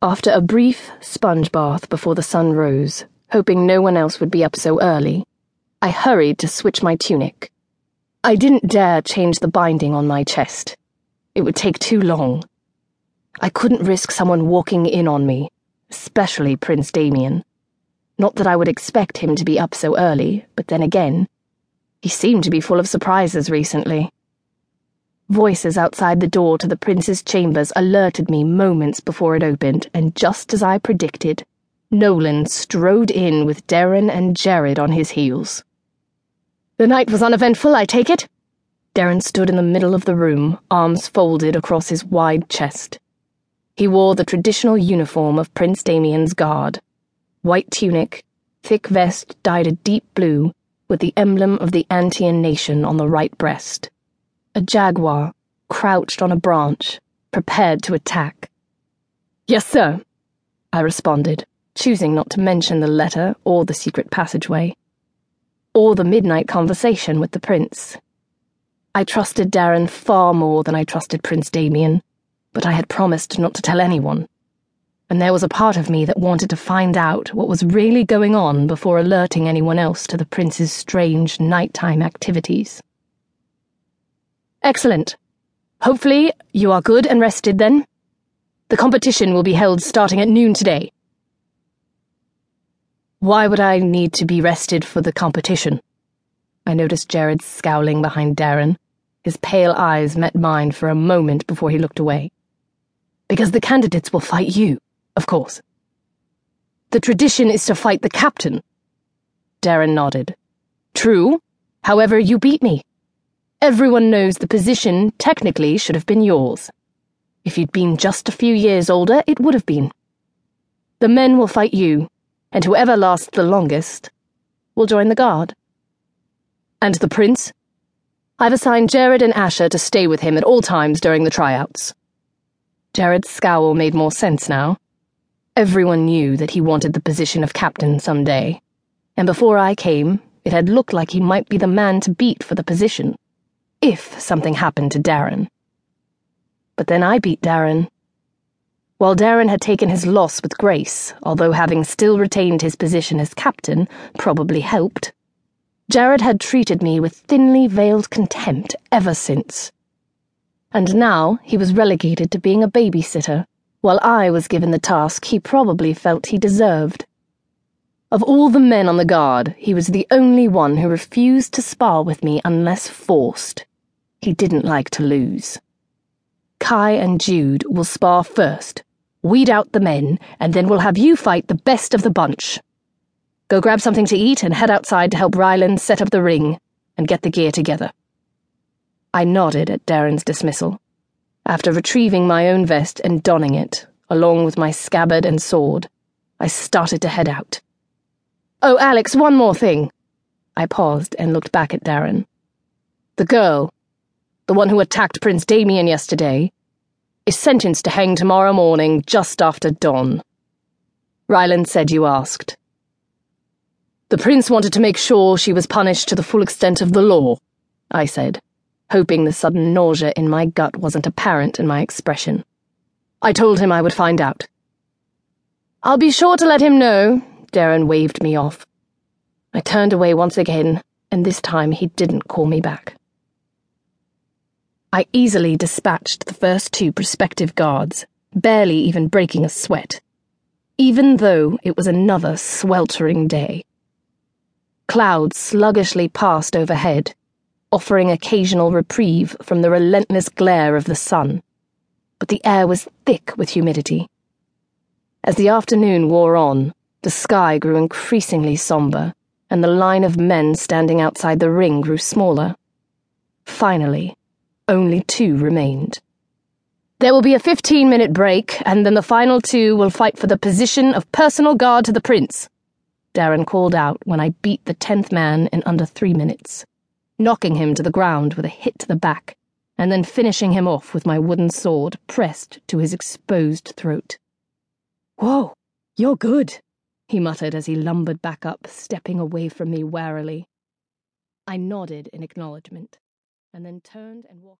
After a brief sponge bath before the sun rose, hoping no one else would be up so early, I hurried to switch my tunic. I didn't dare change the binding on my chest. It would take too long. I couldn't risk someone walking in on me, especially Prince Damian. Not that I would expect him to be up so early, but then again, he seemed to be full of surprises recently. Voices outside the door to the prince's chambers alerted me moments before it opened, and just as I predicted, Nolan strode in with Darren and Jared on his heels. The night was uneventful, I take it? Darren stood in the middle of the room, arms folded across his wide chest. He wore the traditional uniform of Prince Damian's guard white tunic, thick vest dyed a deep blue, with the emblem of the Antian nation on the right breast. A jaguar, crouched on a branch, prepared to attack. Yes, sir, I responded, choosing not to mention the letter or the secret passageway or the midnight conversation with the prince. I trusted Darren far more than I trusted Prince Damian, but I had promised not to tell anyone. And there was a part of me that wanted to find out what was really going on before alerting anyone else to the prince's strange nighttime activities. Excellent. Hopefully, you are good and rested then. The competition will be held starting at noon today. Why would I need to be rested for the competition? I noticed Jared scowling behind Darren. His pale eyes met mine for a moment before he looked away. Because the candidates will fight you, of course. The tradition is to fight the captain. Darren nodded. True. However, you beat me. Everyone knows the position technically should have been yours. If you'd been just a few years older, it would have been. The men will fight you, and whoever lasts the longest will join the guard. And the prince? I've assigned Jared and Asher to stay with him at all times during the tryouts. Jared's scowl made more sense now. Everyone knew that he wanted the position of captain someday, and before I came, it had looked like he might be the man to beat for the position, if something happened to Darren. But then I beat Darren while Darren had taken his loss with grace, although having still retained his position as captain probably helped, Jared had treated me with thinly veiled contempt ever since. And now he was relegated to being a babysitter, while I was given the task he probably felt he deserved. Of all the men on the guard, he was the only one who refused to spar with me unless forced. He didn't like to lose. Kai and Jude will spar first, weed out the men, and then we'll have you fight the best of the bunch. Go grab something to eat and head outside to help Rylan set up the ring and get the gear together. I nodded at Darren's dismissal. After retrieving my own vest and donning it, along with my scabbard and sword, I started to head out. Oh, Alex, one more thing. I paused and looked back at Darren. The girl, the one who attacked Prince Damian yesterday, is sentenced to hang tomorrow morning just after dawn. Rylan said you asked. The prince wanted to make sure she was punished to the full extent of the law, I said, hoping the sudden nausea in my gut wasn't apparent in my expression. I told him I would find out. I'll be sure to let him know, Darren waved me off. I turned away once again, and this time he didn't call me back. I easily dispatched the first two prospective guards, barely even breaking a sweat, even though it was another sweltering day. Clouds sluggishly passed overhead, offering occasional reprieve from the relentless glare of the sun, but the air was thick with humidity. As the afternoon wore on, the sky grew increasingly somber, and the line of men standing outside the ring grew smaller. Finally, only two remained. There will be a 15 minute break, and then the final two will fight for the position of personal guard to the prince. Darren called out when I beat the tenth man in under three minutes, knocking him to the ground with a hit to the back, and then finishing him off with my wooden sword pressed to his exposed throat. Whoa, you're good, he muttered as he lumbered back up, stepping away from me warily. I nodded in acknowledgement and then turned and walked.